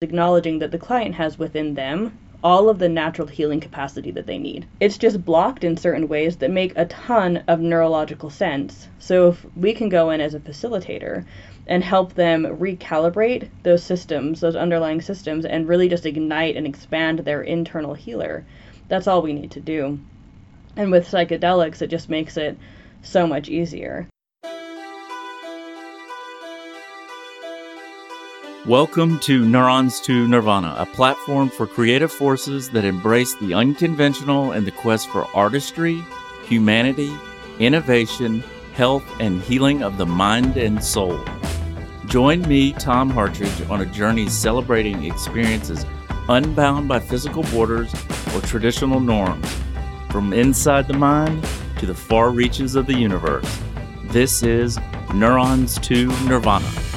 acknowledging that the client has within them all of the natural healing capacity that they need. It's just blocked in certain ways that make a ton of neurological sense. So if we can go in as a facilitator and help them recalibrate those systems, those underlying systems, and really just ignite and expand their internal healer, that's all we need to do. And with psychedelics, it just makes it so much easier. Welcome to Neurons to Nirvana, a platform for creative forces that embrace the unconventional and the quest for artistry, humanity, innovation, health, and healing of the mind and soul. Join me, Tom Hartridge, on a journey celebrating experiences unbound by physical borders or traditional norms, from inside the mind to the far reaches of the universe. This is Neurons to Nirvana.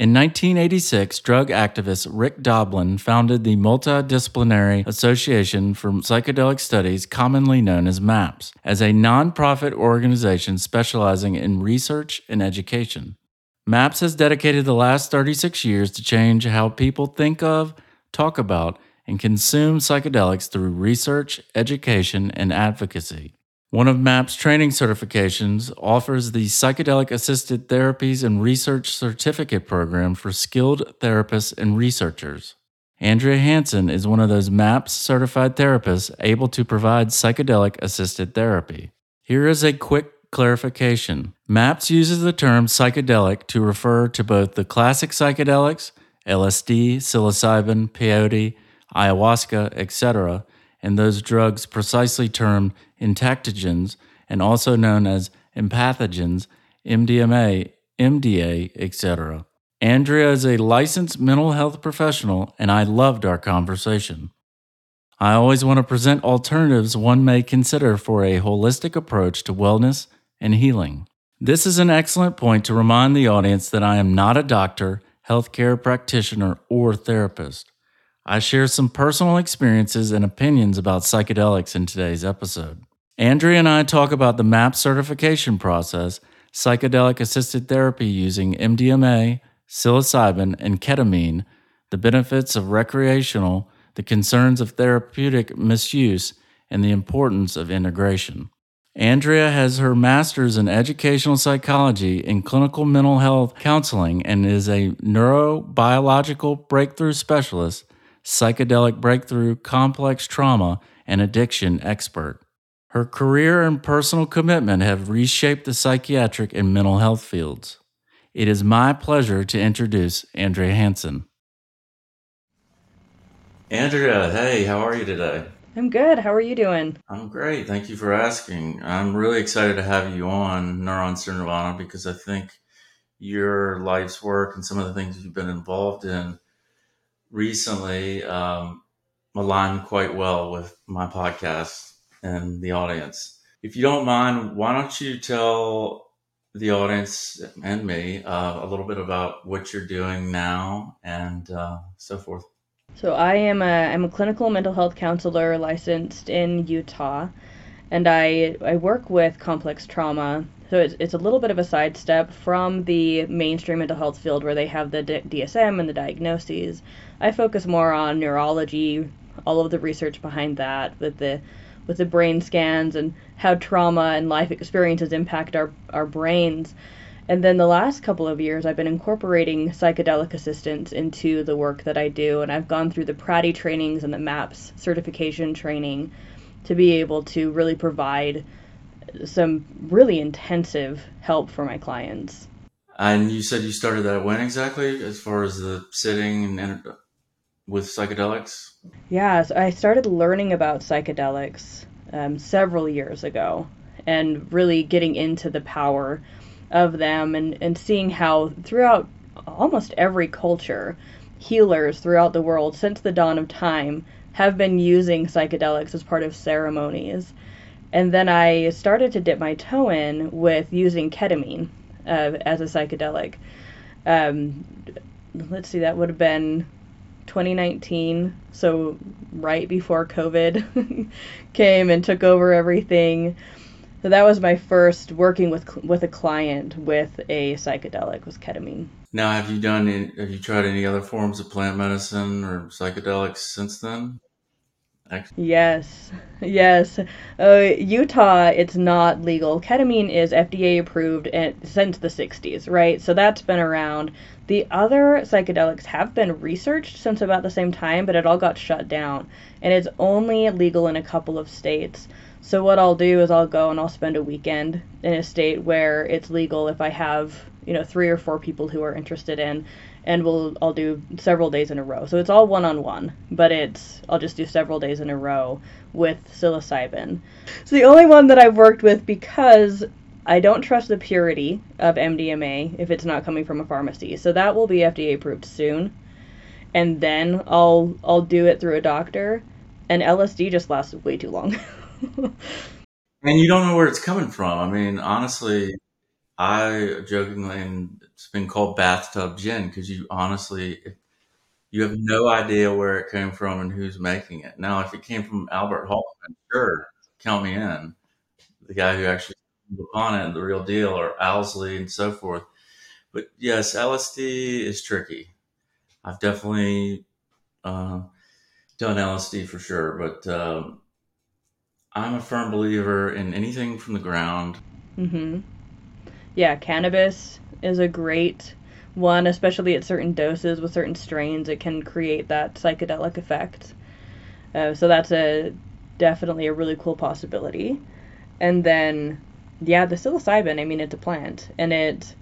In 1986, drug activist Rick Doblin founded the Multidisciplinary Association for Psychedelic Studies, commonly known as MAPS, as a nonprofit organization specializing in research and education. MAPS has dedicated the last 36 years to change how people think of, talk about, and consume psychedelics through research, education, and advocacy. One of MAP's training certifications offers the Psychedelic Assisted Therapies and Research Certificate Program for skilled therapists and researchers. Andrea Hansen is one of those MAPS certified therapists able to provide psychedelic assisted therapy. Here is a quick clarification MAPS uses the term psychedelic to refer to both the classic psychedelics, LSD, psilocybin, peyote, ayahuasca, etc., and those drugs precisely termed entactogens and also known as empathogens, MDMA, MDA, etc. Andrea is a licensed mental health professional, and I loved our conversation. I always want to present alternatives one may consider for a holistic approach to wellness and healing. This is an excellent point to remind the audience that I am not a doctor, healthcare practitioner, or therapist. I share some personal experiences and opinions about psychedelics in today's episode. Andrea and I talk about the MAP certification process, psychedelic assisted therapy using MDMA, psilocybin, and ketamine, the benefits of recreational, the concerns of therapeutic misuse, and the importance of integration. Andrea has her master's in educational psychology and clinical mental health counseling and is a neurobiological breakthrough specialist, psychedelic breakthrough, complex trauma, and addiction expert. Her career and personal commitment have reshaped the psychiatric and mental health fields. It is my pleasure to introduce Andrea Hansen. Andrea, hey, how are you today? I'm good. How are you doing? I'm great. Thank you for asking. I'm really excited to have you on Neurons to Nirvana because I think your life's work and some of the things you've been involved in recently um, align quite well with my podcast and the audience. If you don't mind, why don't you tell the audience and me uh, a little bit about what you're doing now and uh, so forth? So I am a I'm a clinical mental health counselor licensed in Utah, and I I work with complex trauma. So it's it's a little bit of a sidestep from the mainstream mental health field where they have the D- DSM and the diagnoses. I focus more on neurology, all of the research behind that, with the with the brain scans and how trauma and life experiences impact our, our brains. And then the last couple of years, I've been incorporating psychedelic assistance into the work that I do. And I've gone through the PRADI trainings and the MAPS certification training to be able to really provide some really intensive help for my clients. And you said you started that when exactly, as far as the sitting and with psychedelics? Yeah, so I started learning about psychedelics um, several years ago and really getting into the power of them and, and seeing how throughout almost every culture, healers throughout the world since the dawn of time have been using psychedelics as part of ceremonies. And then I started to dip my toe in with using ketamine uh, as a psychedelic. Um, let's see, that would have been 2019, so right before COVID came and took over everything. So that was my first working with with a client with a psychedelic was ketamine. Now, have you done? Have you tried any other forms of plant medicine or psychedelics since then? Yes, yes. Uh, Utah, it's not legal. Ketamine is FDA approved since the 60s, right? So that's been around. The other psychedelics have been researched since about the same time, but it all got shut down. And it's only legal in a couple of states. So what I'll do is I'll go and I'll spend a weekend in a state where it's legal if I have, you know, three or four people who are interested in and we'll I'll do several days in a row. So it's all one on one, but it's I'll just do several days in a row with psilocybin. So the only one that I've worked with because I don't trust the purity of MDMA if it's not coming from a pharmacy. So that will be FDA approved soon. And then I'll I'll do it through a doctor. And LSD just lasts way too long. and you don't know where it's coming from. I mean, honestly, I jokingly, and it's been called bathtub gin because you honestly, you have no idea where it came from and who's making it. Now, if it came from Albert Hofmann, sure, count me in. The guy who actually upon it, the real deal, or Owsley and so forth. But yes, LSD is tricky. I've definitely uh, done LSD for sure, but um, I'm a firm believer in anything from the ground. Mm-hmm. Yeah, cannabis is a great one, especially at certain doses with certain strains. It can create that psychedelic effect. Uh, so that's a definitely a really cool possibility. And then, yeah, the psilocybin. I mean, it's a plant, and it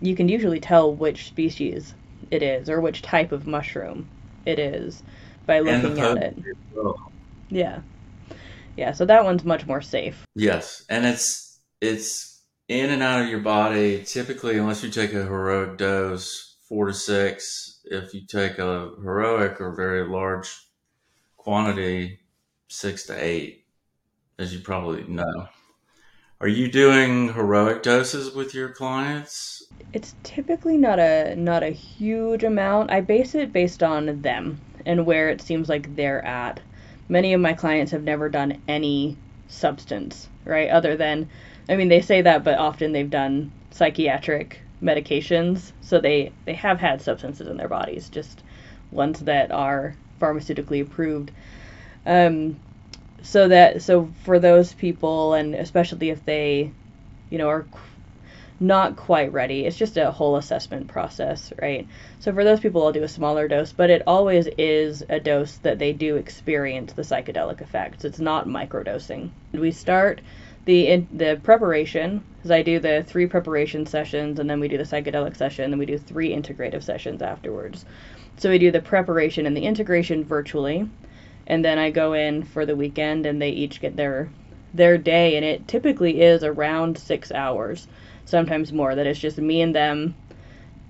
you can usually tell which species it is or which type of mushroom it is by looking at it. Well. Yeah yeah, so that one's much more safe. Yes, and it's it's in and out of your body typically, unless you take a heroic dose, four to six. If you take a heroic or very large quantity, six to eight, as you probably know. Are you doing heroic doses with your clients? It's typically not a not a huge amount. I base it based on them and where it seems like they're at many of my clients have never done any substance, right? Other than, I mean, they say that, but often they've done psychiatric medications, so they they have had substances in their bodies, just ones that are pharmaceutically approved. Um, so that so for those people, and especially if they, you know, are not quite ready. It's just a whole assessment process, right? So for those people, I'll do a smaller dose, but it always is a dose that they do experience the psychedelic effects. It's not microdosing. We start the in, the preparation, because I do the three preparation sessions, and then we do the psychedelic session, and then we do three integrative sessions afterwards. So we do the preparation and the integration virtually, and then I go in for the weekend, and they each get their their day, and it typically is around six hours sometimes more, that it's just me and them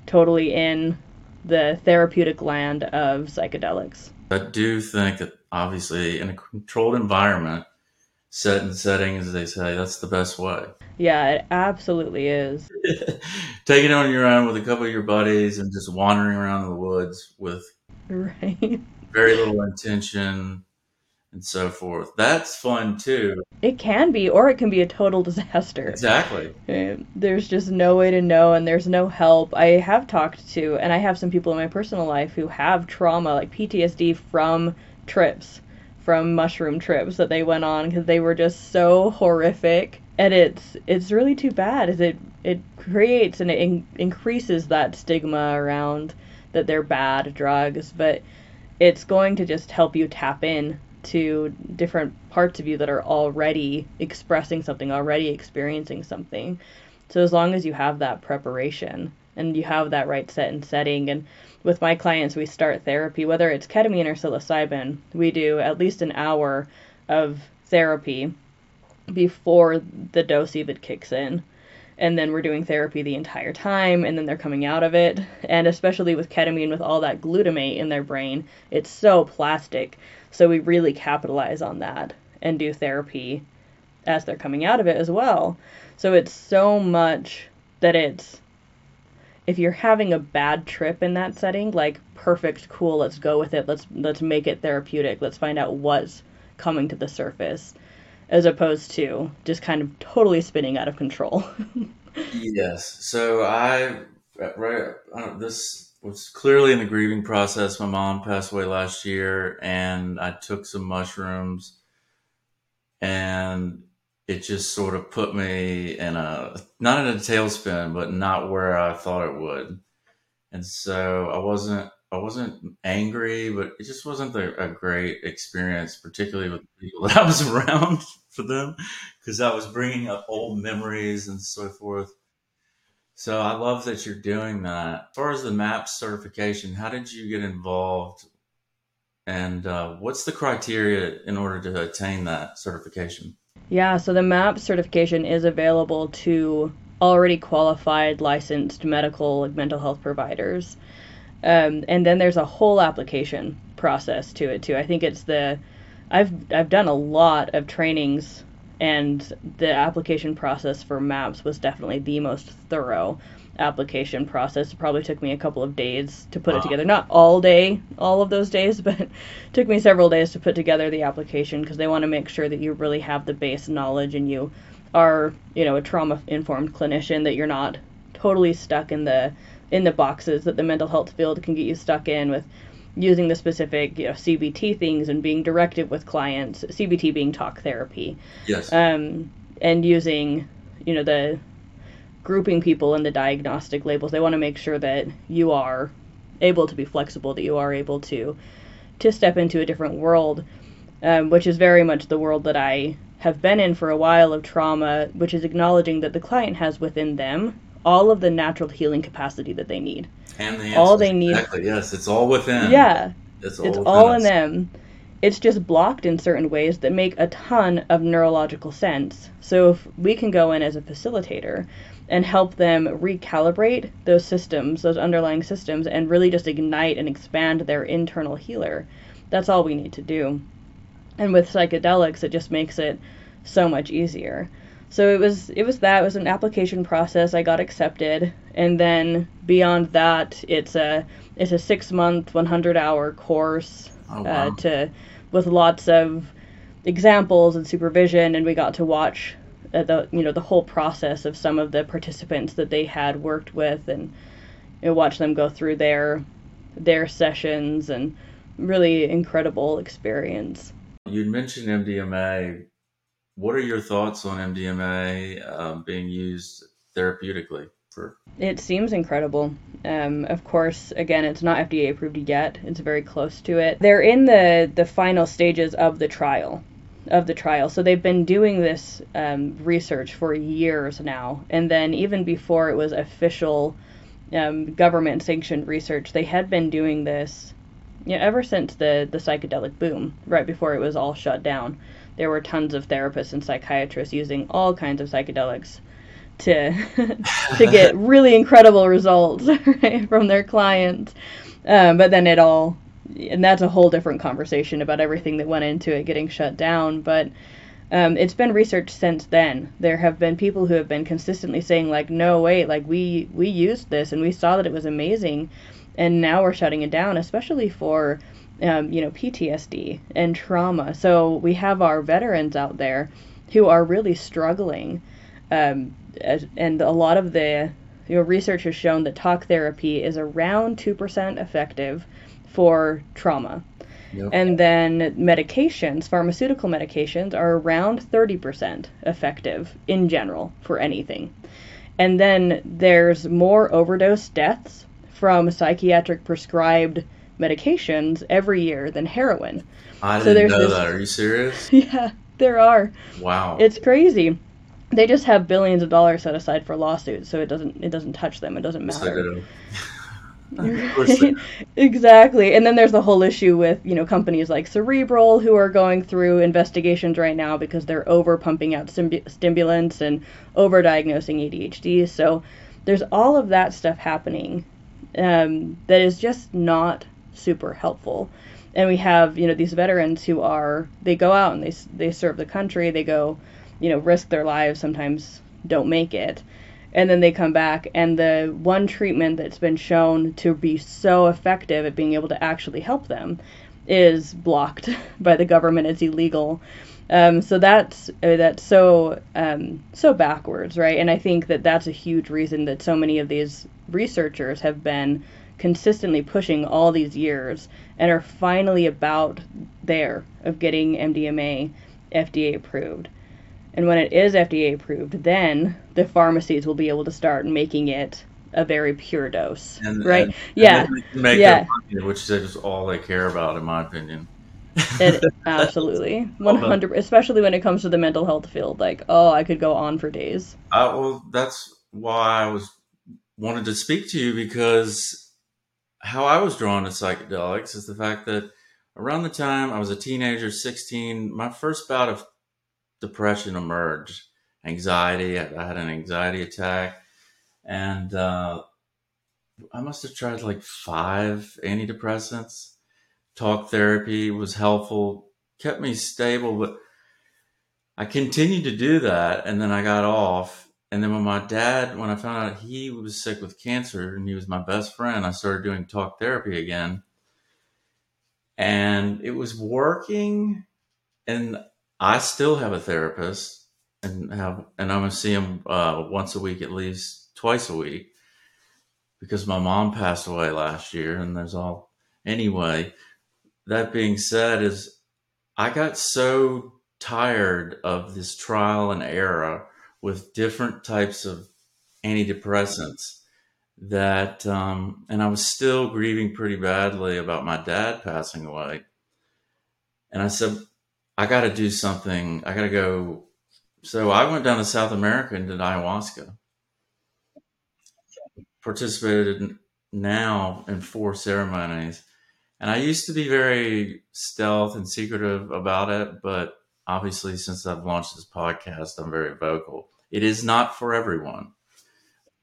totally in the therapeutic land of psychedelics. I do think that obviously in a controlled environment, set and setting, as they say, that's the best way. Yeah, it absolutely is. Taking it on your own with a couple of your buddies and just wandering around the woods with right. very little intention, and so forth. That's fun too. It can be, or it can be a total disaster. Exactly. Uh, there's just no way to know, and there's no help. I have talked to, and I have some people in my personal life who have trauma, like PTSD from trips, from mushroom trips that they went on because they were just so horrific. And it's it's really too bad. Is it it creates and it in, increases that stigma around that they're bad drugs, but it's going to just help you tap in to different parts of you that are already expressing something, already experiencing something. So as long as you have that preparation and you have that right set and setting. And with my clients we start therapy whether it's ketamine or psilocybin, we do at least an hour of therapy before the dose even kicks in. And then we're doing therapy the entire time and then they're coming out of it. And especially with ketamine with all that glutamate in their brain it's so plastic. So we really capitalize on that and do therapy as they're coming out of it as well. So it's so much that it's if you're having a bad trip in that setting, like perfect, cool, let's go with it. Let's let's make it therapeutic. Let's find out what's coming to the surface as opposed to just kind of totally spinning out of control. yes. So I right this was clearly in the grieving process. My mom passed away last year and I took some mushrooms and it just sort of put me in a not in a tailspin, but not where I thought it would. And so I wasn't I wasn't angry, but it just wasn't a, a great experience, particularly with people that I was around for them, because I was bringing up old memories and so forth. So I love that you're doing that. As far as the MAP certification, how did you get involved? And uh, what's the criteria in order to attain that certification? Yeah, so the MAP certification is available to already qualified licensed medical and mental health providers. Um, and then there's a whole application process to it too. I think it's the I've I've done a lot of trainings and the application process for maps was definitely the most thorough application process. It probably took me a couple of days to put it together. Not all day, all of those days, but took me several days to put together the application because they want to make sure that you really have the base knowledge and you are, you know, a trauma informed clinician that you're not totally stuck in the in the boxes that the mental health field can get you stuck in with using the specific you know CBT things and being directive with clients. CBT being talk therapy. Yes. Um, and using you know the grouping people in the diagnostic labels. They want to make sure that you are able to be flexible, that you are able to to step into a different world, um, which is very much the world that I have been in for a while of trauma, which is acknowledging that the client has within them all of the natural healing capacity that they need. And the all they need. Exactly. Yes, it's all within. Yeah, it's all, it's all in them. It's just blocked in certain ways that make a ton of neurological sense. So if we can go in as a facilitator and help them recalibrate those systems, those underlying systems, and really just ignite and expand their internal healer, that's all we need to do. And with psychedelics, it just makes it so much easier. So it was it was that it was an application process. I got accepted, and then beyond that, it's a it's a six month, 100 hour course oh, wow. uh, to with lots of examples and supervision, and we got to watch uh, the you know the whole process of some of the participants that they had worked with, and you know, watch them go through their their sessions and really incredible experience. You mentioned MDMA what are your thoughts on MDMA um, being used therapeutically? For it seems incredible. Um, of course, again, it's not FDA approved yet. It's very close to it. They're in the the final stages of the trial, of the trial. So they've been doing this um, research for years now, and then even before it was official um, government sanctioned research, they had been doing this, you know, ever since the the psychedelic boom, right before it was all shut down there were tons of therapists and psychiatrists using all kinds of psychedelics to to get really incredible results right, from their clients. Um, but then it all, and that's a whole different conversation about everything that went into it getting shut down. But um, it's been researched since then. There have been people who have been consistently saying like, no, wait, like we we used this and we saw that it was amazing, and now we're shutting it down, especially for um, you know, PTSD and trauma. So we have our veterans out there who are really struggling, um, as, and a lot of the research has shown that talk therapy is around two percent effective for trauma. Yep. And then medications, pharmaceutical medications, are around 30% effective in general for anything. And then there's more overdose deaths from psychiatric prescribed medications every year than heroin. I so didn't know this, that. Are you serious? Yeah, there are. Wow. It's crazy. They just have billions of dollars set aside for lawsuits, so it doesn't it doesn't touch them. It doesn't matter. exactly. And then there's the whole issue with, you know, companies like Cerebral who are going through investigations right now because they're over pumping out stimulants and over diagnosing ADHD. So there's all of that stuff happening um, that is just not super helpful. And we have, you know, these veterans who are they go out and they they serve the country, they go, you know, risk their lives, sometimes don't make it. And then they come back. And the one treatment that's been shown to be so effective at being able to actually help them is blocked by the government. It's illegal. Um, so that's uh, that's so um, so backwards right? And i think that that's a huge reason that so many of these researchers have been consistently pushing all these years and are finally about there of getting mdma fda approved and when it is FDA approved, then the pharmacies will be able to start making it a very pure dose, And, right? and- yeah, and yeah. money, which is all they care about, in my opinion. it, absolutely, one hundred. Especially when it comes to the mental health field, like oh, I could go on for days. Uh, well, that's why I was wanted to speak to you because how I was drawn to psychedelics is the fact that around the time I was a teenager, sixteen, my first bout of depression emerged, anxiety. I, I had an anxiety attack, and uh, I must have tried like five antidepressants. Talk therapy was helpful, kept me stable, but I continued to do that, and then I got off. And then when my dad, when I found out he was sick with cancer and he was my best friend, I started doing talk therapy again. And it was working. And I still have a therapist and have, and I'm to see him uh, once a week, at least twice a week, because my mom passed away last year. And there's all, anyway, that being said, is I got so tired of this trial and error with different types of antidepressants that um, and i was still grieving pretty badly about my dad passing away and i said i got to do something i got to go so i went down to south america and did ayahuasca participated now in four ceremonies and i used to be very stealth and secretive about it but obviously since I've launched this podcast, I'm very vocal. It is not for everyone.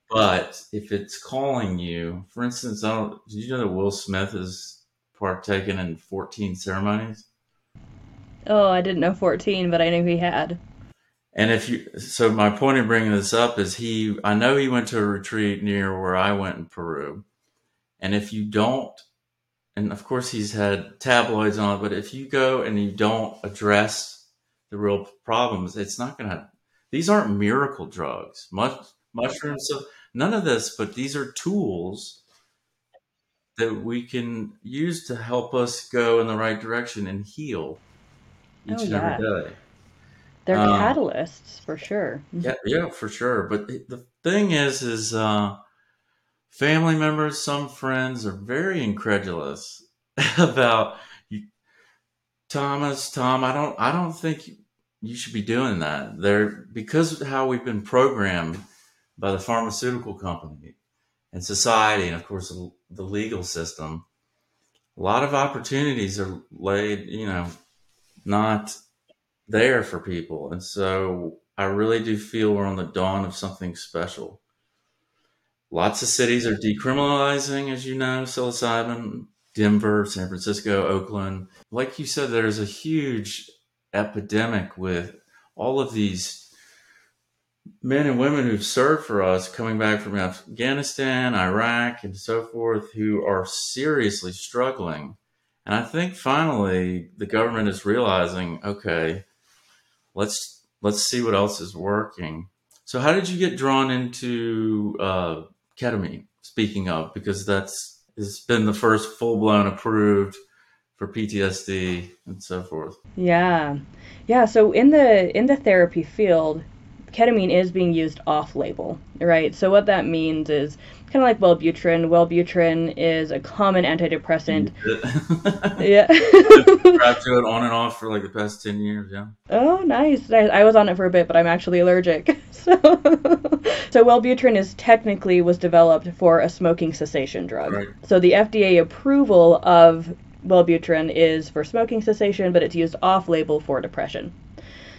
But if it's calling you, for instance, I don't, did you know that Will Smith has partaken in 14 ceremonies? Oh, I didn't know fourteen, but I knew he had. And if you, so my point in bringing this up is he, I know he went to a retreat near where I went in Peru. And if you don't, and of course he's had tabloids on but if you go and you don't address the real problems, it's not going to, these aren't miracle drugs, much, mushrooms, none of this, but these are tools that we can use to help us go in the right direction and heal each Oh, and yeah. every day. They're Um, catalysts for sure. Yeah, yeah, for sure. But the thing is, is uh, family members, some friends are very incredulous about you, Thomas. Tom, I don't, I don't think you should be doing that. They're because of how we've been programmed by the pharmaceutical company and society, and of course the, the legal system. A lot of opportunities are laid, you know, not there for people. And so I really do feel we're on the dawn of something special. Lots of cities are decriminalizing, as you know, psilocybin, Denver, San Francisco, Oakland. Like you said, there's a huge epidemic with all of these men and women who've served for us coming back from Afghanistan, Iraq, and so forth who are seriously struggling. And I think finally the government is realizing, okay, let's let's see what else is working. So, how did you get drawn into uh, ketamine? Speaking of, because that's it's been the first full blown approved for PTSD and so forth. Yeah. Yeah, so in the in the therapy field, ketamine is being used off label, right? So what that means is kind of like Wellbutrin. Wellbutrin is a common antidepressant. Yeah. Strapped to it on and off for like the past ten years. Yeah. Oh, nice. I, I was on it for a bit, but I'm actually allergic. So, so Wellbutrin is technically was developed for a smoking cessation drug. Right. So the FDA approval of Wellbutrin is for smoking cessation, but it's used off-label for depression.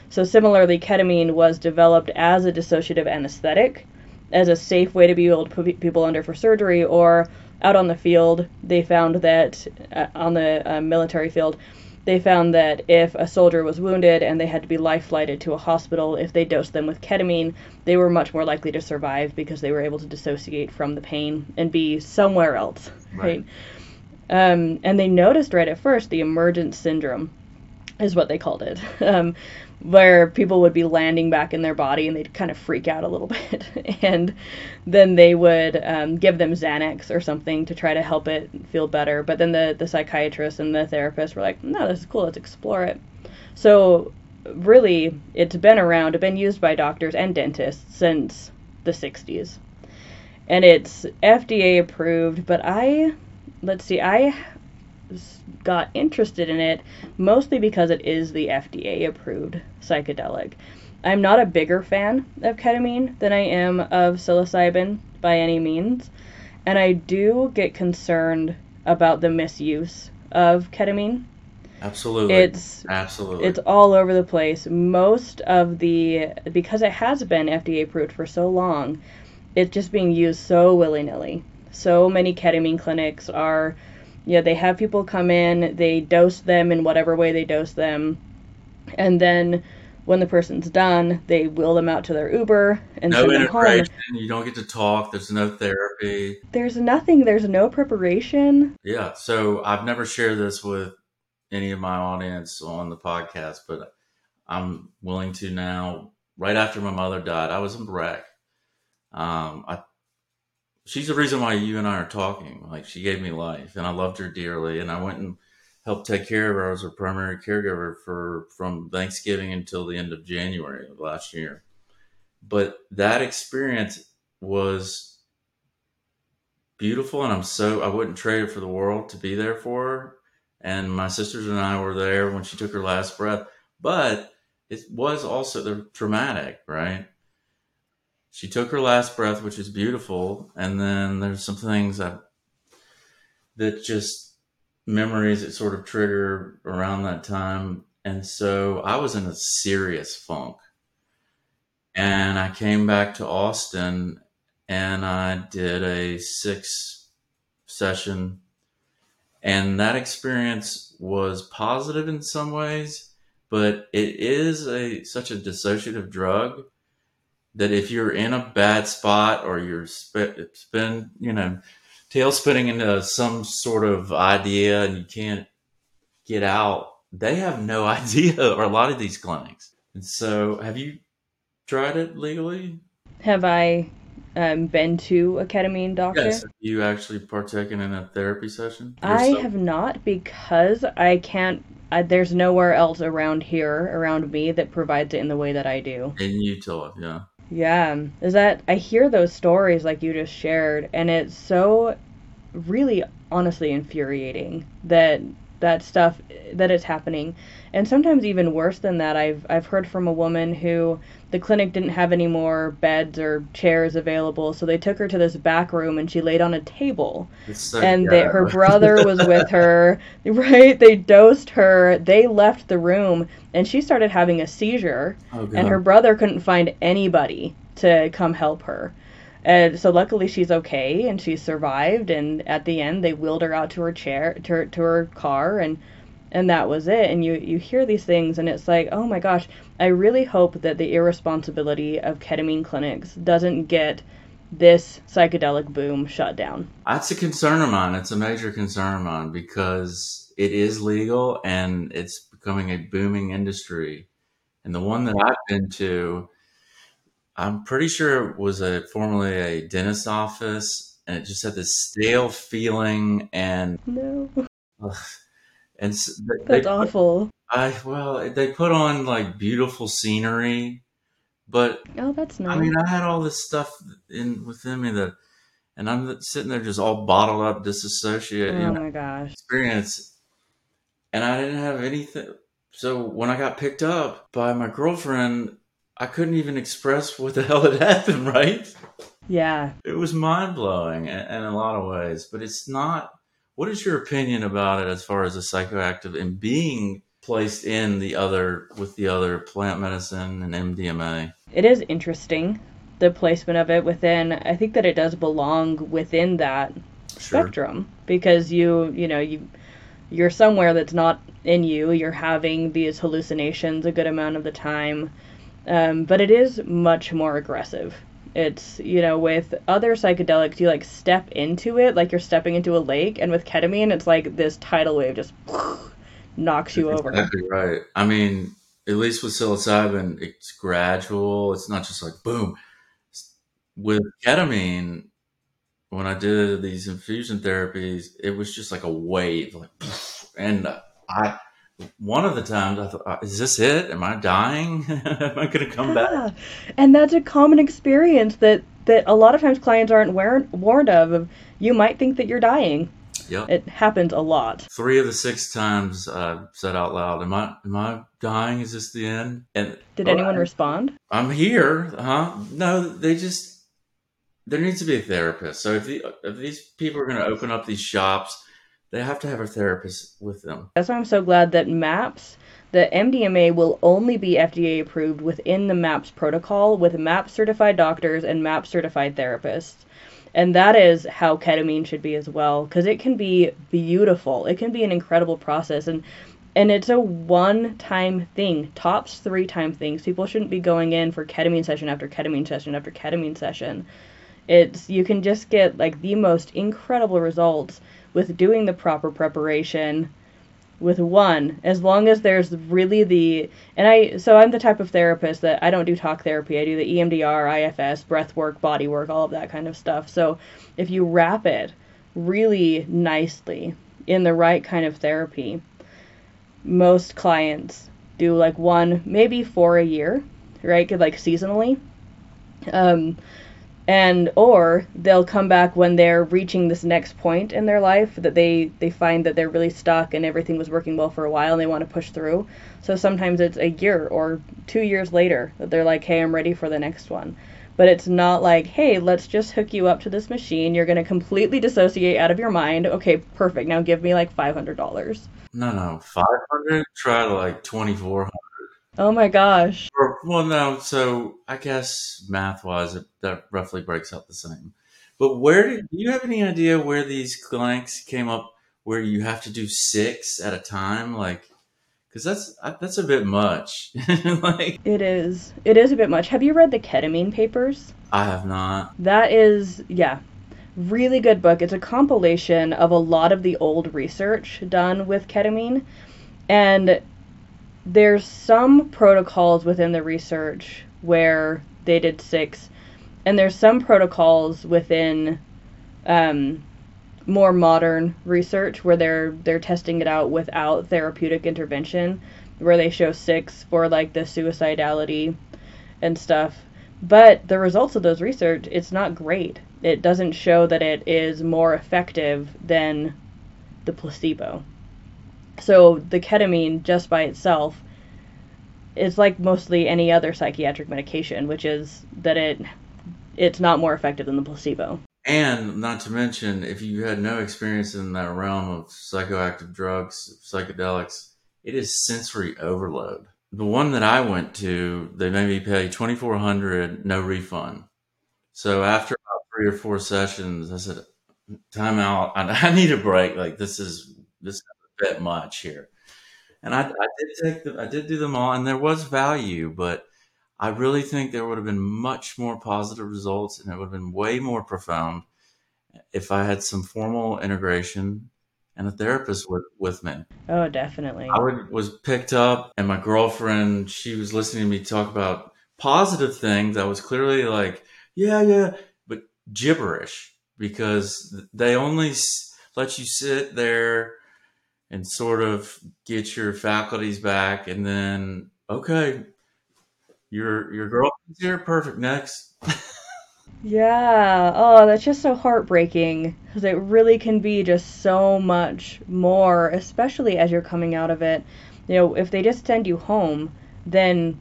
So similarly, ketamine was developed as a dissociative anesthetic, as a safe way to be able to put people under for surgery, or out on the field, they found that uh, on the uh, military field, they found that if a soldier was wounded and they had to be life flighted to a hospital, if they dosed them with ketamine, they were much more likely to survive because they were able to dissociate from the pain and be somewhere else, right? right? Um, and they noticed right at first the emergent syndrome is what they called it. Um, where people would be landing back in their body and they'd kind of freak out a little bit. and then they would um, give them Xanax or something to try to help it feel better. But then the, the psychiatrist and the therapist were like, no, this is cool, let's explore it. So, really, it's been around, it's been used by doctors and dentists since the 60s. And it's FDA approved, but I, let's see, I got interested in it mostly because it is the FDA approved psychedelic. I'm not a bigger fan of ketamine than I am of psilocybin by any means, and I do get concerned about the misuse of ketamine. Absolutely. It's absolutely. It's all over the place. Most of the because it has been FDA approved for so long, it's just being used so willy-nilly. So many ketamine clinics are yeah, they have people come in, they dose them in whatever way they dose them, and then when the person's done, they wheel them out to their Uber and no send them home. You don't get to talk. There's no therapy. There's nothing. There's no preparation. Yeah. So I've never shared this with any of my audience on the podcast, but I'm willing to now. Right after my mother died, I was in wreck. Um, I she's the reason why you and I are talking. Like she gave me life, and I loved her dearly, and I went and helped take care of her. I was her primary caregiver for from Thanksgiving until the end of January of last year. But that experience was beautiful, and I'm so I wouldn't trade it for the world to be there for her. And my sisters and I were there when she took her last breath. But it was also traumatic, right? She took her last breath, which is beautiful, and then there's some things that that just memories that sort of trigger around that time, and so I was in a serious funk, and I came back to Austin, and I did a six session, and that experience was positive in some ways, but it is a such a dissociative drug that if you're in a bad spot or you're spin, spin you know, tail spinning into some sort of idea and you can't get out, they have no idea, or a lot of these clinics. And so, have you tried it legally? Have I um, been to a ketamine doctor? Yes. Have you actually partaken in a therapy session? Yourself? I have not because I can't. I, there's nowhere else around here, around me, that provides it in the way that I do. In Utah, yeah. Yeah, is that I hear those stories like you just shared, and it's so really honestly infuriating that that stuff that is happening. And sometimes even worse than that i've i've heard from a woman who the clinic didn't have any more beds or chairs available so they took her to this back room and she laid on a table. So and they, her brother was with her. Right? They dosed her. They left the room and she started having a seizure. Oh, and her brother couldn't find anybody to come help her. And so luckily she's okay and she survived. And at the end, they wheeled her out to her chair, to her, to her car, and and that was it. And you you hear these things, and it's like, oh my gosh, I really hope that the irresponsibility of ketamine clinics doesn't get this psychedelic boom shut down. That's a concern of mine. It's a major concern of mine because it is legal and it's becoming a booming industry. And the one that I've been to, I'm pretty sure it was a formerly a dentist office, and it just had this stale feeling and no, ugh, and they, that's they awful. I well, they put on like beautiful scenery, but oh, that's nice. I mean, I had all this stuff in within me that, and I'm sitting there just all bottled up, disassociated. Oh know, my gosh, experience, and I didn't have anything. So when I got picked up by my girlfriend, I couldn't even express what the hell had happened, right? Yeah. It was mind blowing in, in, a lot of ways, but it's not. What is your opinion about it as far as a psychoactive and being placed in the other with the other plant medicine and MDMA? It is interesting the placement of it within. I think that it does belong within that sure. spectrum because you you know you you're somewhere that's not in you. You're having these hallucinations a good amount of the time. Um, but it is much more aggressive. It's, you know, with other psychedelics, you like step into it like you're stepping into a lake. And with ketamine, it's like this tidal wave just knocks you over. Exactly right. I mean, at least with psilocybin, it's gradual. It's not just like boom. With ketamine, when I did these infusion therapies, it was just like a wave, like, and I. One of the times I thought, uh, "Is this it? Am I dying? Am I going to come yeah. back?" And that's a common experience that that a lot of times clients aren't warned of. You might think that you're dying. Yep. It happens a lot. Three of the six times I said out loud, "Am I am I dying? Is this the end?" And did oh, anyone respond? I'm here, huh? No, they just there needs to be a therapist. So if the, if these people are going to open up these shops, they have to have a therapist with them. That's why I'm so glad that MAPS the MDMA will only be FDA approved within the MAPS protocol with MAPS certified doctors and MAPS certified therapists. And that is how ketamine should be as well, because it can be beautiful. It can be an incredible process, and and it's a one-time thing, tops three-time things. People shouldn't be going in for ketamine session after ketamine session after ketamine session. It's you can just get like the most incredible results with doing the proper preparation with one as long as there's really the and I so I'm the type of therapist that I don't do talk therapy. I do the EMDR, IFS, breath work, body work, all of that kind of stuff. So if you wrap it really nicely in the right kind of therapy, most clients do like one, maybe four a year, right? Like seasonally. Um, and or they'll come back when they're reaching this next point in their life that they they find that they're really stuck and everything was working well for a while and they want to push through. So sometimes it's a year or two years later that they're like hey i'm ready for the next one. But it's not like hey let's just hook you up to this machine. You're going to completely dissociate out of your mind. Okay perfect. Now give me like $500 no no. 500 try like 2400 Oh my gosh. well, no. So I guess math wise, that roughly breaks out the same. But where did do you have any idea where these clinics came up? Where you have to do six at a time, like because that's that's a bit much. like it is. It is a bit much. Have you read the ketamine papers? I have not. That is, yeah, really good book. It's a compilation of a lot of the old research done with ketamine, and there's some protocols within the research where they did six, and there's some protocols within um, more modern research where they're they're testing it out without therapeutic intervention, where they show six for like the suicidality and stuff. But the results of those research, it's not great. It doesn't show that it is more effective than the placebo. So the ketamine just by itself is like mostly any other psychiatric medication, which is that it it's not more effective than the placebo. And not to mention, if you had no experience in that realm of psychoactive drugs, psychedelics, it is sensory overload. The one that I went to, they made me pay twenty four hundred, no refund. So after about three or four sessions, I said, "Time out. I, need a break. Like this is this bit much here." And I, I did take the, I did do them all, and there was value, but I really think there would have been much more positive results, and it would have been way more profound if I had some formal integration and a therapist with, with me. Oh, definitely. I would, was picked up, and my girlfriend, she was listening to me talk about positive things. I was clearly like, yeah, yeah, but gibberish because they only let you sit there and sort of get your faculties back and then okay your your girlfriend's here? Perfect next. Yeah. Oh that's just so heartbreaking because it really can be just so much more especially as you're coming out of it. You know if they just send you home then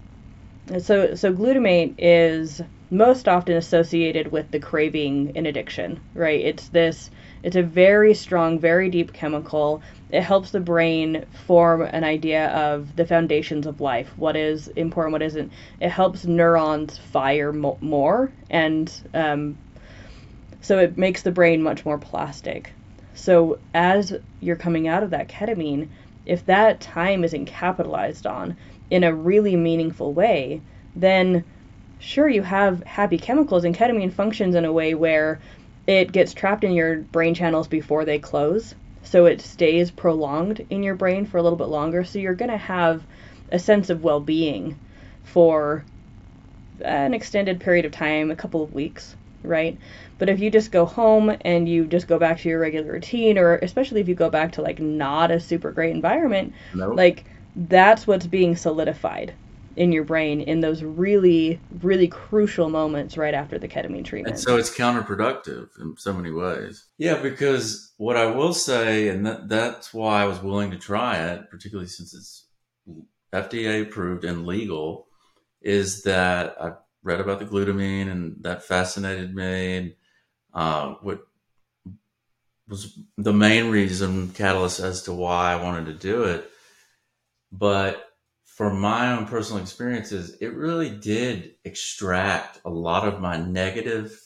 so so glutamate is most often associated with the craving in addiction right? It's this it's a very strong, very deep chemical. It helps the brain form an idea of the foundations of life, what is important, what isn't. It helps neurons fire mo- more, and um, so it makes the brain much more plastic. So as you're coming out of that ketamine, if that time isn't capitalized on in a really meaningful way, then sure you have happy chemicals and ketamine functions in a way where it gets trapped in your brain channels before they close. So it stays prolonged in your brain for a little bit longer. So you're going to have a sense of well being for an extended period of time, a couple of weeks, right? But if you just go home and you just go back to your regular routine, or especially if you go back to like not a super great environment, nope. like that's what's being solidified in your brain in those really, really crucial moments right after the ketamine treatment. And so it's counterproductive in so many ways. Yeah, because what I will say, and that, that's why I was willing to try it, particularly since it's FDA approved and legal, is that I read about the glutamine and that fascinated me. And uh, what was the main reason, catalyst as to why I wanted to do it. But from my own personal experiences, it really did extract a lot of my negative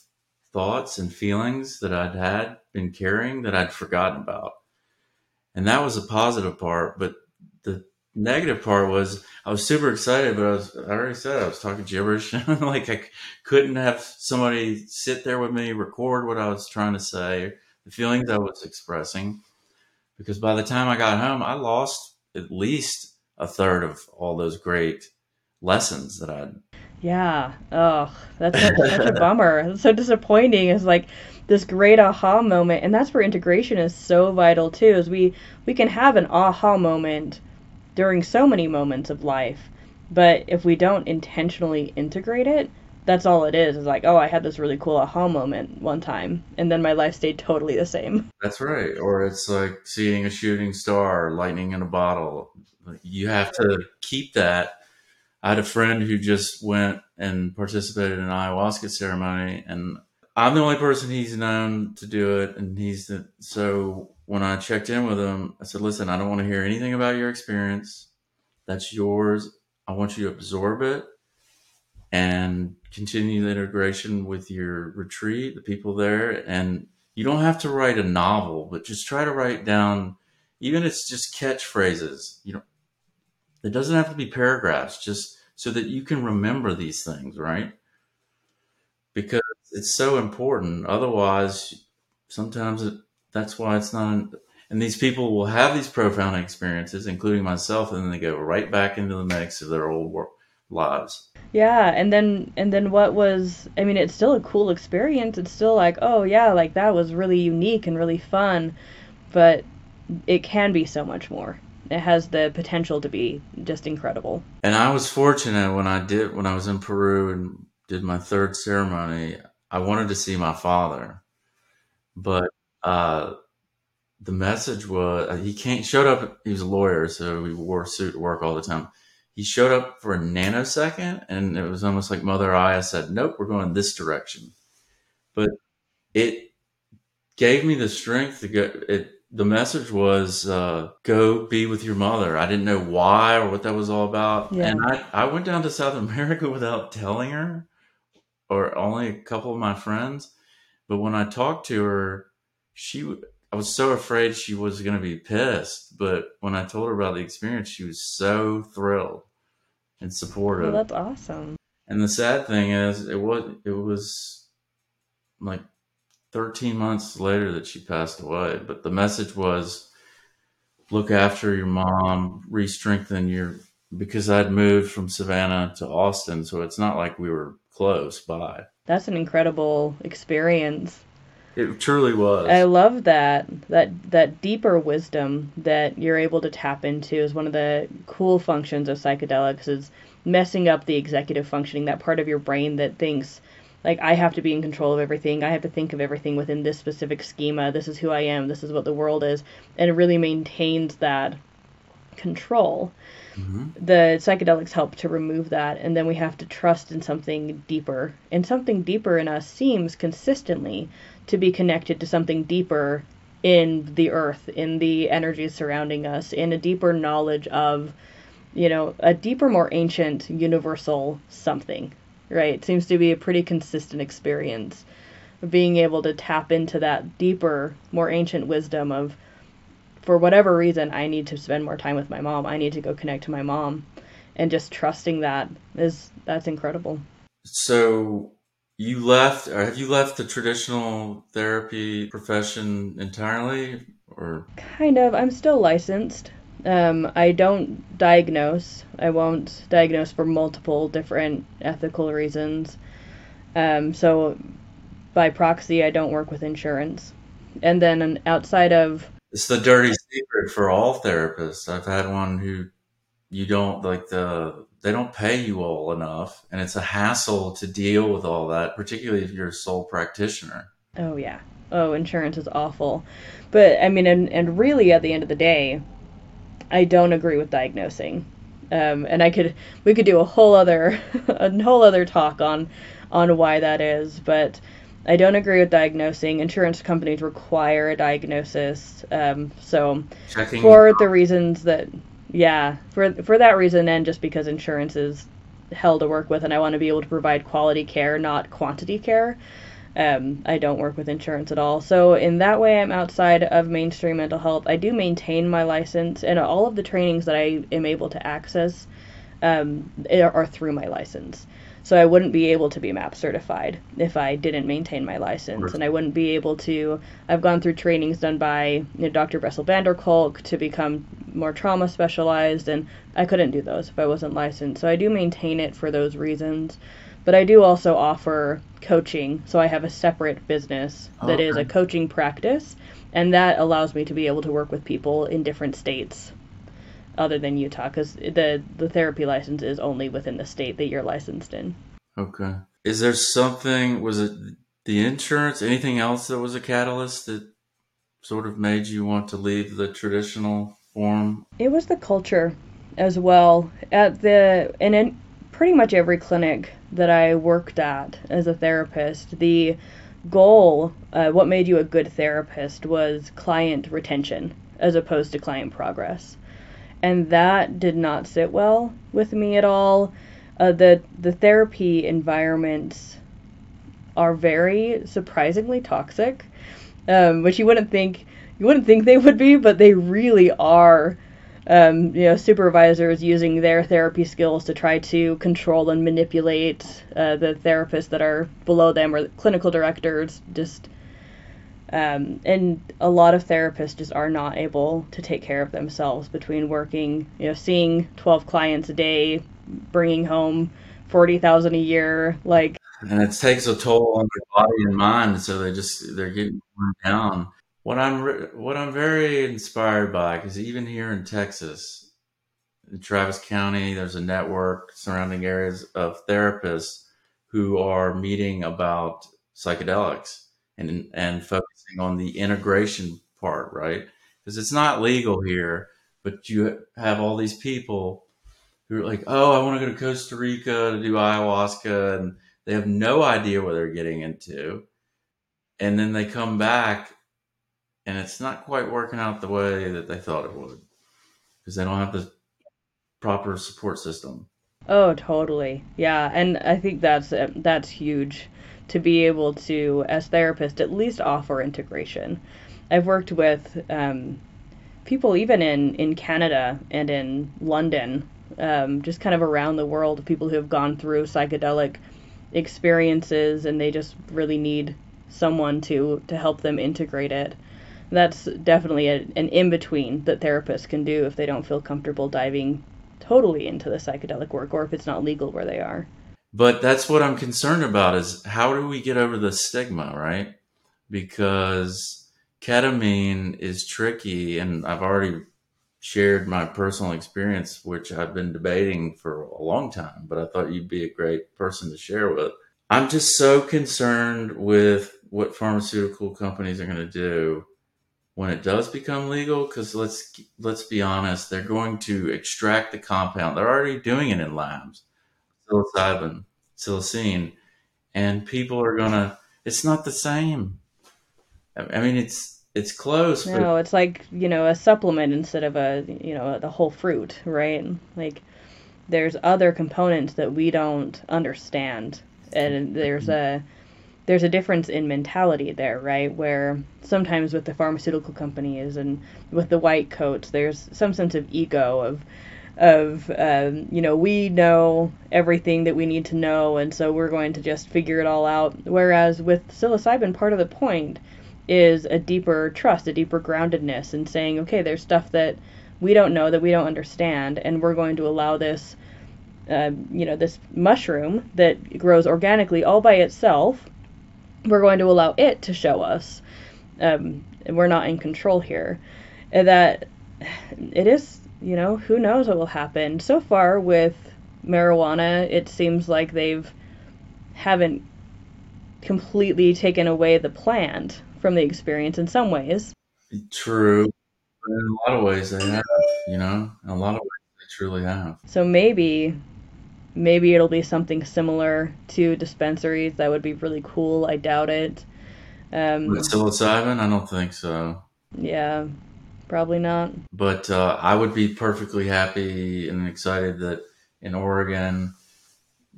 thoughts and feelings that I'd had been carrying that I'd forgotten about. And that was a positive part. But the negative part was I was super excited, but I was, I already said I was talking gibberish. like I couldn't have somebody sit there with me, record what I was trying to say, the feelings I was expressing. Because by the time I got home, I lost at least a third of all those great lessons that I'd. Yeah. Oh, that's such, such a bummer. It's so disappointing. It's like this great aha moment, and that's where integration is so vital too. Is we we can have an aha moment during so many moments of life, but if we don't intentionally integrate it, that's all it is. Is like, oh, I had this really cool aha moment one time, and then my life stayed totally the same. That's right. Or it's like seeing a shooting star, lightning in a bottle. You have to keep that. I had a friend who just went and participated in an ayahuasca ceremony, and I'm the only person he's known to do it. And he's the, so when I checked in with him, I said, "Listen, I don't want to hear anything about your experience. That's yours. I want you to absorb it and continue the integration with your retreat, the people there, and you don't have to write a novel, but just try to write down, even if it's just catchphrases. You know, it doesn't have to be paragraphs, just so that you can remember these things, right? Because it's so important. Otherwise, sometimes it, that's why it's not. And these people will have these profound experiences, including myself, and then they go right back into the mix of their old work, lives. Yeah, and then and then what was I mean it's still a cool experience. It's still like, oh yeah, like that was really unique and really fun, but it can be so much more. It has the potential to be just incredible. And I was fortunate when I did when I was in Peru and did my third ceremony, I wanted to see my father. But uh the message was he can't showed up he was a lawyer, so he wore a suit to work all the time he showed up for a nanosecond and it was almost like Mother Aya said, Nope, we're going this direction. But it gave me the strength to go. It, the message was uh, go be with your mother. I didn't know why or what that was all about. Yeah. And I, I went down to South America without telling her or only a couple of my friends. But when I talked to her, she I was so afraid she was going to be pissed. But when I told her about the experience, she was so thrilled and supportive. Well, that's awesome. And the sad thing is, it was it was like 13 months later that she passed away. But the message was, look after your mom, re-strengthen your because I'd moved from Savannah to Austin, so it's not like we were close by. That's an incredible experience. It truly was. I love that that that deeper wisdom that you're able to tap into is one of the cool functions of psychedelics is messing up the executive functioning, that part of your brain that thinks like I have to be in control of everything. I have to think of everything within this specific schema. This is who I am. This is what the world is, and it really maintains that control. Mm-hmm. The psychedelics help to remove that, and then we have to trust in something deeper. And something deeper in us seems consistently to be connected to something deeper in the earth, in the energies surrounding us, in a deeper knowledge of, you know, a deeper, more ancient, universal something, right? It seems to be a pretty consistent experience. being able to tap into that deeper, more ancient wisdom of for whatever reason I need to spend more time with my mom. I need to go connect to my mom and just trusting that is that's incredible. So you left or have you left the traditional therapy profession entirely or kind of i'm still licensed um, i don't diagnose i won't diagnose for multiple different ethical reasons. Um, so by proxy i don't work with insurance. And then outside of it's the dirty secret for all therapists. I've had one who you don't like the they don't pay you all enough and it's a hassle to deal with all that particularly if you're a sole practitioner. Oh yeah. Oh insurance is awful. But i mean and, and really at the end of the day i don't agree with diagnosing um, and i could we could do a whole other a whole other talk on on why that is but I don't agree with diagnosing. Insurance companies require a diagnosis. Um, so, Checking. for the reasons that yeah, for for that reason, and just because insurance is hell to work with, and I want to be able to provide quality care, not quantity care. Um, I don't work with insurance at all. So in that way, I'm outside of mainstream mental health. I do maintain my license, and all of the trainings that I am able to access um, are through my license. So I wouldn't be able to be MAPS certified if I didn't maintain my license, and I wouldn't be able to. I've gone through trainings done by you know, Dr. Bessel van der Kolk to become more trauma specialized, and I couldn't do those if I wasn't licensed. So I do maintain it for those reasons. But I do also offer coaching, so I have a separate business oh, that okay. is a coaching practice, and that allows me to be able to work with people in different states other than Utah because the the therapy license is only within the state that you're licensed in. Okay. Is there something? Was it the insurance? Anything else that was a catalyst that sort of made you want to leave the traditional form? It was the culture as well. At the and in pretty much every clinic that I worked at as a therapist, the goal, uh, what made you a good therapist, was client retention as opposed to client progress and that did not sit well with me at all. Uh, the the therapy environments are very surprisingly toxic, um, which you wouldn't think you wouldn't think they would be, but they really are. Um, you know, supervisors using their therapy skills to try to control and manipulate uh, the therapists that are below them or clinical directors. Just um, and a lot of therapists just are not able to take care of themselves between working, you know, seeing 12 clients a day, bringing home 40,000 a year, like. And it takes a toll on their body and mind, so they just they're getting worn down. What I'm what I'm very inspired by, because even here in Texas, in Travis County, there's a network surrounding areas of therapists who are meeting about psychedelics and and focusing on the integration part, right? Because it's not legal here, but you have all these people who are like, "Oh, I want to go to Costa Rica to do ayahuasca," and they have no idea what they're getting into, and then they come back, and it's not quite working out the way that they thought it would because they don't have the proper support system. Oh, totally. Yeah, and I think that's that's huge to be able to, as therapist, at least offer integration. I've worked with um, people even in, in Canada and in London, um, just kind of around the world, people who have gone through psychedelic experiences and they just really need someone to, to help them integrate it. That's definitely a, an in between that therapists can do if they don't feel comfortable diving totally into the psychedelic work or if it's not legal where they are. But that's what I'm concerned about is how do we get over the stigma, right? Because ketamine is tricky and I've already shared my personal experience, which I've been debating for a long time, but I thought you'd be a great person to share with. I'm just so concerned with what pharmaceutical companies are going to do when it does become legal because let's let's be honest they're going to extract the compound they're already doing it in labs psilocybin, psilocin, and people are gonna. It's not the same. I mean, it's it's close. No, it's like you know a supplement instead of a you know the whole fruit, right? Like there's other components that we don't understand, and there's a there's a difference in mentality there, right? Where sometimes with the pharmaceutical companies and with the white coats, there's some sense of ego of of um, you know we know everything that we need to know and so we're going to just figure it all out whereas with psilocybin part of the point is a deeper trust a deeper groundedness and saying okay there's stuff that we don't know that we don't understand and we're going to allow this uh, you know this mushroom that grows organically all by itself we're going to allow it to show us um, we're not in control here and that it is you know, who knows what will happen. So far with marijuana, it seems like they've haven't completely taken away the plant from the experience in some ways. True. But in a lot of ways they have, you know. In a lot of ways they truly have. So maybe maybe it'll be something similar to dispensaries. That would be really cool. I doubt it. Um, With psilocybin, I don't think so. Yeah, Probably not. But uh, I would be perfectly happy and excited that in Oregon,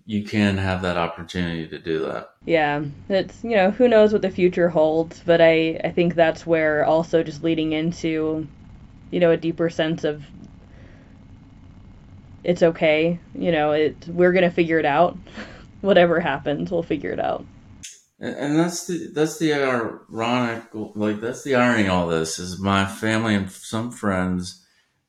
you can have that opportunity to do that. Yeah, it's you know who knows what the future holds, but I I think that's where also just leading into, you know, a deeper sense of it's okay, you know, it we're gonna figure it out. Whatever happens, we'll figure it out. And that's the that's the ironic like that's the irony all this is my family and some friends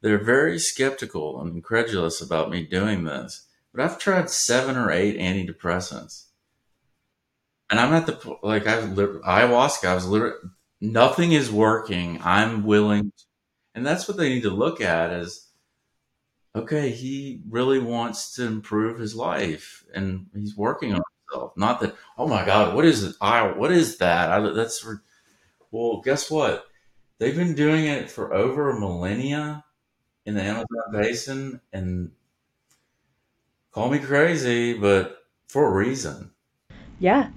they're very skeptical and incredulous about me doing this. But I've tried seven or eight antidepressants, and I'm at the like I ayahuasca. I was literally nothing is working. I'm willing, to, and that's what they need to look at is okay. He really wants to improve his life, and he's working on himself. Not that, oh my God, what is it? I, what is that? I, that's well, guess what? They've been doing it for over a millennia in the Amazon basin and call me crazy, but for a reason. Yeah.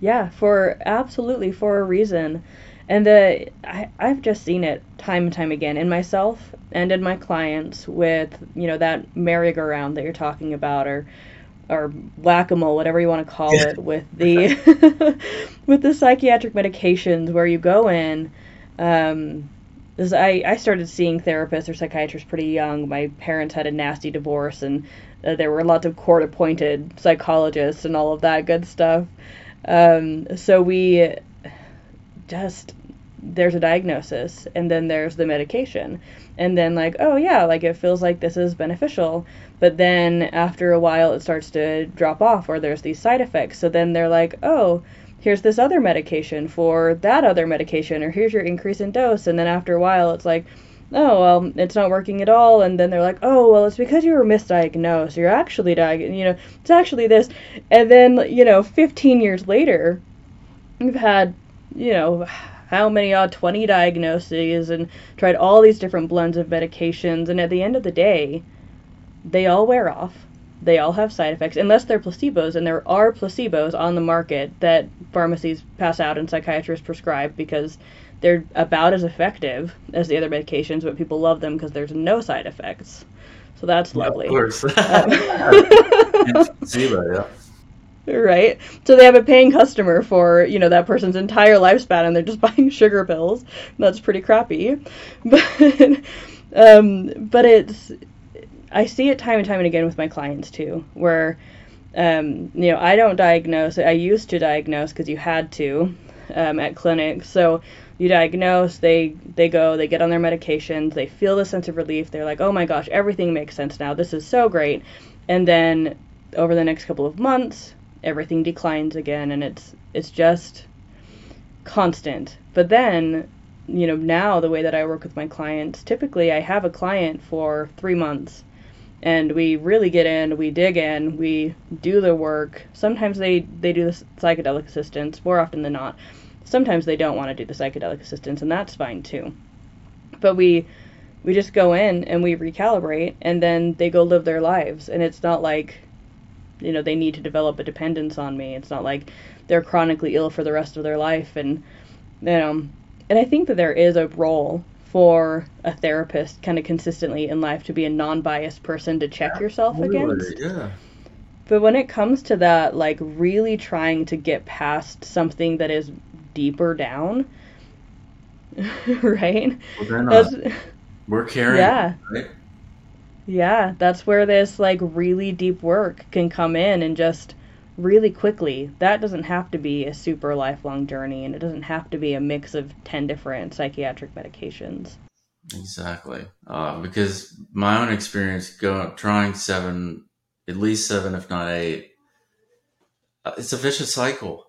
Yeah, for absolutely for a reason. And the I, I've just seen it time and time again in myself and in my clients with, you know, that merry-go-round that you're talking about or or whack-a-mole, whatever you want to call it, with the with the psychiatric medications where you go in. Um, this, I, I started seeing therapists or psychiatrists pretty young. My parents had a nasty divorce, and uh, there were lots of court-appointed psychologists and all of that good stuff. Um, so we just there's a diagnosis, and then there's the medication, and then like oh yeah, like it feels like this is beneficial, but then after a while it starts to drop off or there's these side effects. So then they're like oh here's this other medication for that other medication or here's your increase in dose. And then after a while it's like oh well it's not working at all. And then they're like oh well it's because you were misdiagnosed. You're actually diagnosed you know it's actually this. And then you know 15 years later we've had you know how many odd 20 diagnoses and tried all these different blends of medications and at the end of the day they all wear off. They all have side effects, unless they're placebos, and there are placebos on the market that pharmacies pass out and psychiatrists prescribe because they're about as effective as the other medications, but people love them because there's no side effects. So that's lovely. Of course. Uh, Zero, yeah. Right. So they have a paying customer for, you know, that person's entire lifespan and they're just buying sugar pills. That's pretty crappy. But um but it's I see it time and time and again with my clients too, where um, you know I don't diagnose. I used to diagnose because you had to um, at clinics. So you diagnose, they they go, they get on their medications, they feel the sense of relief. They're like, oh my gosh, everything makes sense now. This is so great. And then over the next couple of months, everything declines again, and it's it's just constant. But then you know now the way that I work with my clients, typically I have a client for three months and we really get in, we dig in, we do the work. Sometimes they they do the psychedelic assistance, more often than not. Sometimes they don't want to do the psychedelic assistance, and that's fine too. But we we just go in and we recalibrate, and then they go live their lives, and it's not like you know they need to develop a dependence on me. It's not like they're chronically ill for the rest of their life, and you know. And I think that there is a role for a therapist kind of consistently in life to be a non-biased person to check yourself against. Yeah. But when it comes to that, like really trying to get past something that is deeper down, right? Well. We're caring yeah, Right? Yeah, that's where this like really deep work can come in and just really quickly. That doesn't have to be a super lifelong journey and it doesn't have to be a mix of 10 different psychiatric medications. Exactly. Uh, because my own experience going trying seven, at least seven, if not eight, uh, it's a vicious cycle.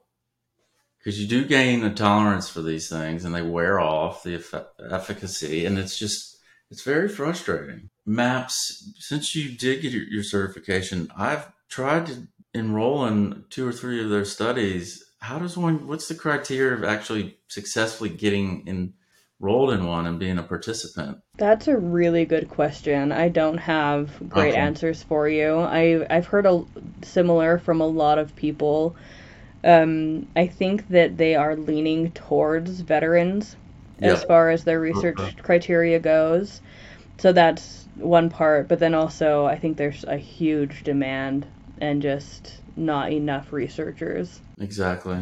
Because you do gain a tolerance for these things, and they wear off the effe- efficacy, and it's just it's very frustrating. MAPS. Since you did get your, your certification, I've tried to enroll in two or three of their studies. How does one? What's the criteria of actually successfully getting enrolled in one and being a participant? That's a really good question. I don't have great Okay. answers for you. I I've heard a similar from a lot of people. Um, I think that they are leaning towards veterans as far as their research Okay. criteria goes. So that's one part, but then also I think there's a huge demand and just not enough researchers. Exactly.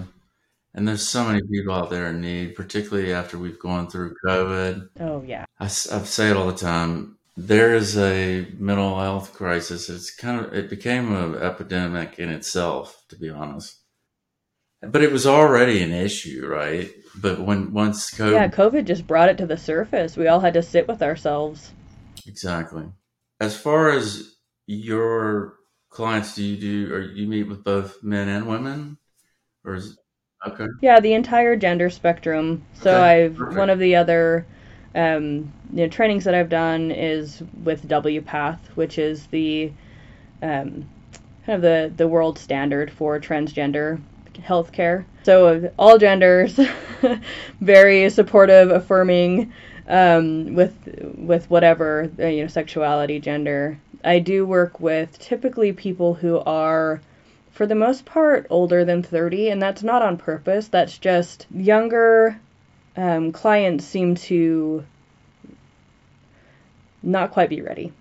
And there's so many people out there in need, particularly after we've gone through COVID. Oh yeah. I, I say it all the time. There is a mental health crisis. It's kind of, it became an epidemic in itself, to be honest. But it was already an issue, right? But when once COVID, Yeah, COVID just brought it to the surface. We all had to sit with ourselves. Exactly. As far as your clients, do you do, or you meet with both men and women? Or is, okay. Yeah, the entire gender spectrum. So Okay, I've perfect. one of the other um, you know, trainings that I've done is with WPATH, which is the um, kind of the the world standard for transgender healthcare. So all genders, very supportive, affirming um, with with whatever uh, you know sexuality, gender. I do work with typically people who are for the most part older than 30 and that's not on purpose that's just younger um, clients seem to not quite be ready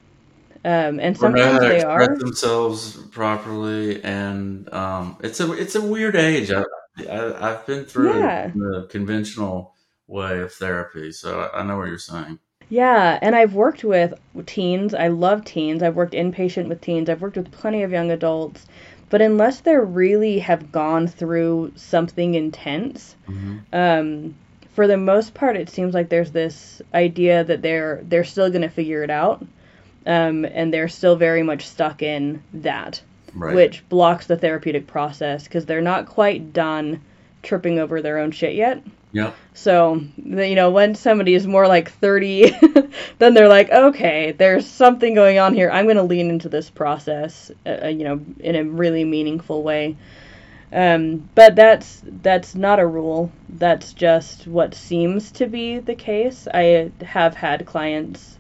um, and or know how sometimes they are themselves properly, and um, it's a it's a weird age. I, I I've been through Yeah. the conventional way of therapy, so I, I know what you're saying. yeah and i've worked with teens. I love teens. I've worked inpatient with teens. I've worked with plenty of young adults. But unless they really have gone through something intense hmm um, for the most part, it seems like there's this idea that they're they're still going to figure it out, um, and they're still very much stuck in that, Right. which blocks the therapeutic process because they're not quite done tripping over their own shit yet. Yeah. So, you know, when somebody is more like 30, then they're like, okay, there's something going on here. I'm going to lean into this process, uh, you know, in a really meaningful way. Um, but that's that's not a rule. That's just what seems to be the case. I have had clients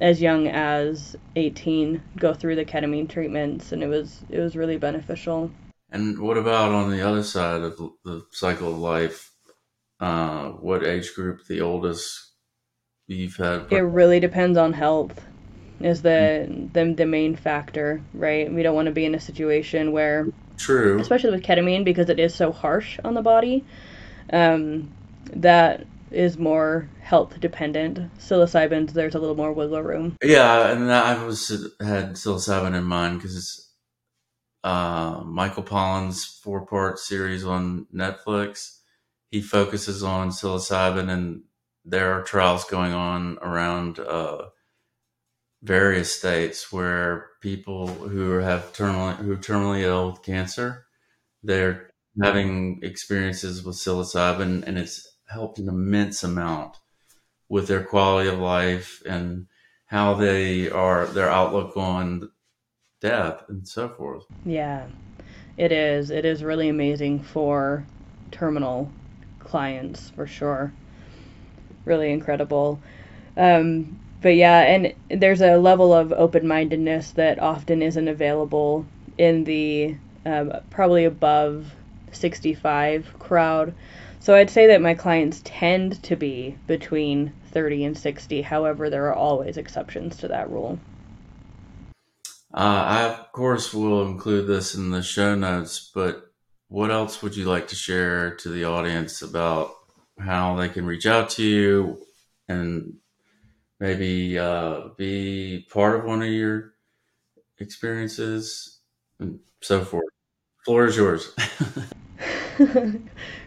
as young as 18 go through the ketamine treatments, and it was it was really beneficial. And what about on the other side of the- cycle of life? Uh, what age group the oldest you've had? It really depends on health. Is the the the main factor, right? We don't want to be in a situation where, True. especially with ketamine, because it is so harsh on the body, um, that is more health dependent. Psilocybins, there's a little more wiggle room. Yeah, and I was had psilocybin in mind because it's uh, Michael Pollan's four part series on Netflix. He focuses on psilocybin, and there are trials going on around uh, various states where people who have terminally who are terminally ill with cancer, they're having experiences with psilocybin, and it's helped an immense amount with their quality of life and how they are their outlook on death and so forth. Yeah, it is. It is really amazing for terminal clients for sure. Really incredible. Um, but yeah, and there's a level of open mindedness that often isn't available in the um, probably above 65 crowd. So I'd say that my clients tend to be between 30 and 60. However, there are always exceptions to that rule. Uh, I, of course, will include this in the show notes, but what else would you like to share to the audience about how they can reach out to you and maybe uh, be part of one of your experiences and so forth? Floor is yours.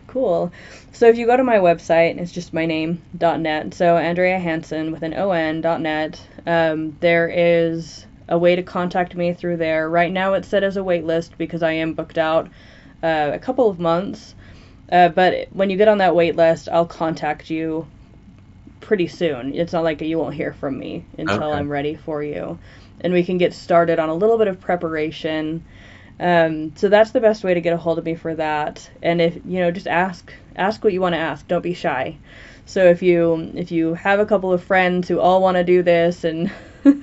cool. So if you go to my website, it's just my name, .net. So Andrea Hanson with an O-N, .net. Um, there is a way to contact me through there. Right now it's set as a wait list because I am booked out uh, a couple of months. Uh, but when you get on that wait list, I'll contact you pretty soon. It's not like you won't hear from me until okay. I'm ready for you. And we can get started on a little bit of preparation. Um, so that's the best way to get a hold of me for that. And if you know, just ask ask what you want to ask. Don't be shy. So if you if you have a couple of friends who all want to do this and Does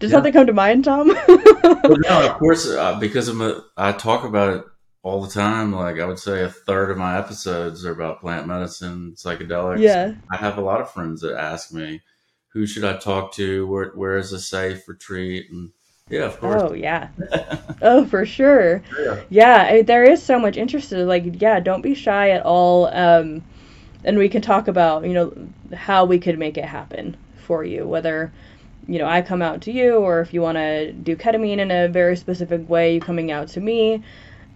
yeah. something come to mind, Tom? well, no, of course, uh, because I'm a, I talk about it all the time. Like I would say, a third of my episodes are about plant medicine, psychedelics. Yeah, I have a lot of friends that ask me, "Who should I talk to? Where where is a safe retreat?" And yeah, of course. Oh yeah. oh, for sure. Yeah. yeah I there is so much interest. Like, yeah, don't be shy at all. Um, and we can talk about you know how we could make it happen for you, whether you know, I come out to you, or if you want to do ketamine in a very specific way, you coming out to me.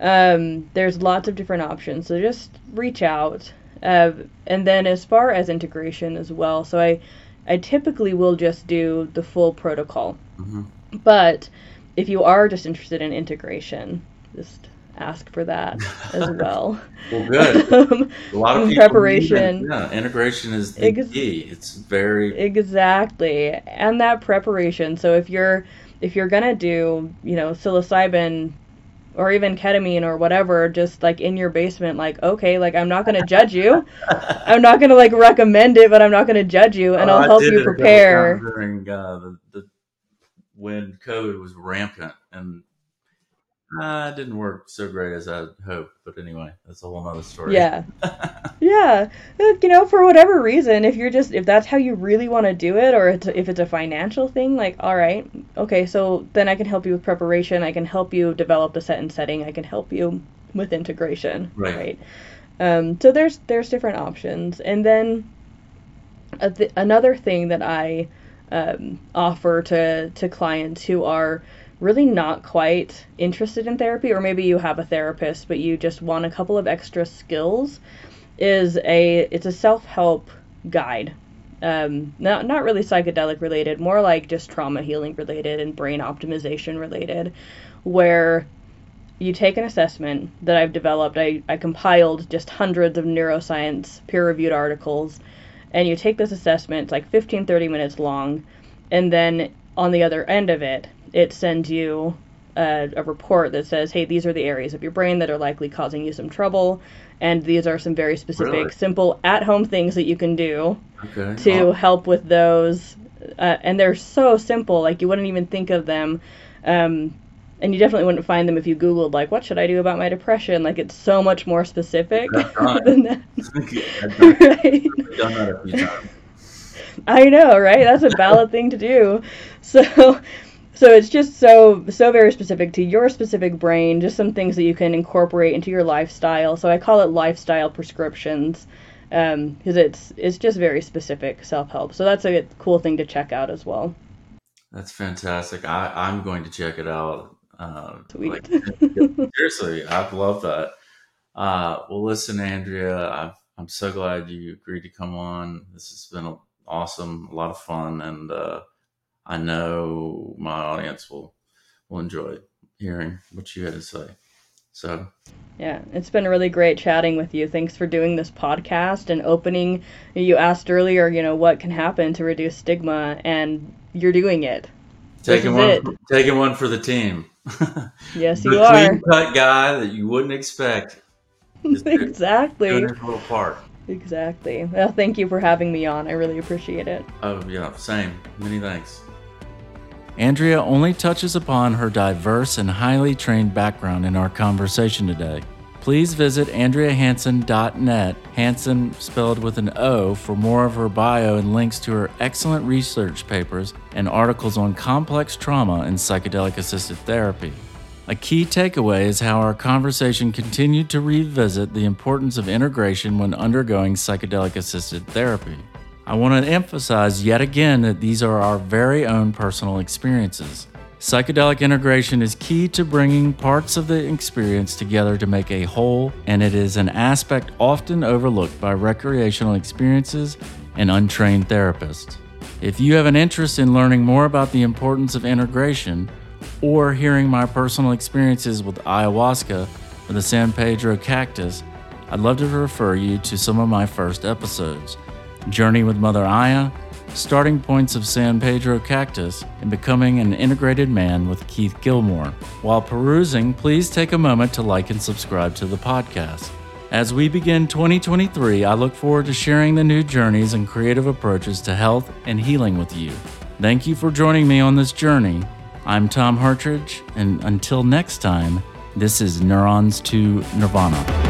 Um, there's lots of different options, so just reach out. Uh, and then as far as integration as well, so I, I typically will just do the full protocol. Mm-hmm. But if you are just interested in integration, just ask for that as well. well, good. Um, a lot of preparation. Yeah, integration is the Ex- key. It's very exactly, and that preparation. So if you're if you're gonna do you know psilocybin or even ketamine or whatever just like in your basement like okay like i'm not going to judge you i'm not going to like recommend it but i'm not going to judge you and oh, i'll help you prepare during uh, the, the when covid was rampant and uh, it didn't work so great as I hoped, but anyway, that's a whole nother story. Yeah, yeah. You know, for whatever reason, if you're just if that's how you really want to do it, or it's, if it's a financial thing, like all right, okay, so then I can help you with preparation. I can help you develop the set and setting. I can help you with integration. Right. right? Um, so there's there's different options, and then th- another thing that I um, offer to to clients who are really not quite interested in therapy, or maybe you have a therapist but you just want a couple of extra skills, is a it's a self help guide. Um, not not really psychedelic related, more like just trauma healing related and brain optimization related, where you take an assessment that I've developed. I, I compiled just hundreds of neuroscience peer reviewed articles, and you take this assessment, it's like 15, 30 minutes long, and then on the other end of it, it sends you a, a, report that says, hey, these are the areas of your brain that are likely causing you some trouble, and these are some very specific, really? simple at home things that you can do okay. to oh. help with those. Uh, and they're so simple, like you wouldn't even think of them. Um, and you definitely wouldn't find them if you Googled, like, what should I do about my depression? Like, it's so much more specific than that. right? done that a few times. I know, right? That's a valid thing to do. So, so it's just so so very specific to your specific brain, just some things that you can incorporate into your lifestyle. So I call it lifestyle prescriptions because um, it's it's just very specific self help. So that's a cool thing to check out as well. That's fantastic. I, I'm going to check it out. Uh, Sweet. Like, seriously, I love that. Uh, well, listen, Andrea, i am so glad you agreed to come on. This has been awesome, a lot of fun, and uh, I know my audience will will enjoy hearing what you had to say. So, yeah, it's been really great chatting with you. Thanks for doing this podcast and opening. You asked earlier, you know, what can happen to reduce stigma, and you're doing it. Taking one, it. taking one for the team. Yes, you are. Clean cut guy that you wouldn't expect. exactly. Doing his little part. Exactly. Well, thank you for having me on. I really appreciate it. Oh yeah, same. Many thanks. Andrea only touches upon her diverse and highly trained background in our conversation today. please visit AndreaHanson.net, Hanson spelled with an O, for more of her bio and links to her excellent research papers and articles on complex trauma and psychedelic assisted therapy. A key takeaway is how our conversation continued to revisit the importance of integration when undergoing psychedelic assisted therapy. I want to emphasize yet again that these are our very own personal experiences. Psychedelic integration is key to bringing parts of the experience together to make a whole, and it is an aspect often overlooked by recreational experiences and untrained therapists. If you have an interest in learning more about the importance of integration or hearing my personal experiences with ayahuasca or the San Pedro cactus, I'd love to refer you to some of my first episodes Journey with Mother Aya starting points of San Pedro cactus, and becoming an integrated man with Keith Gilmore. While perusing, please take a moment to like and subscribe to the podcast. As we begin 2023, I look forward to sharing the new journeys and creative approaches to health and healing with you. Thank you for joining me on this journey. I'm Tom Hartridge, and until next time, this is Neurons to Nirvana.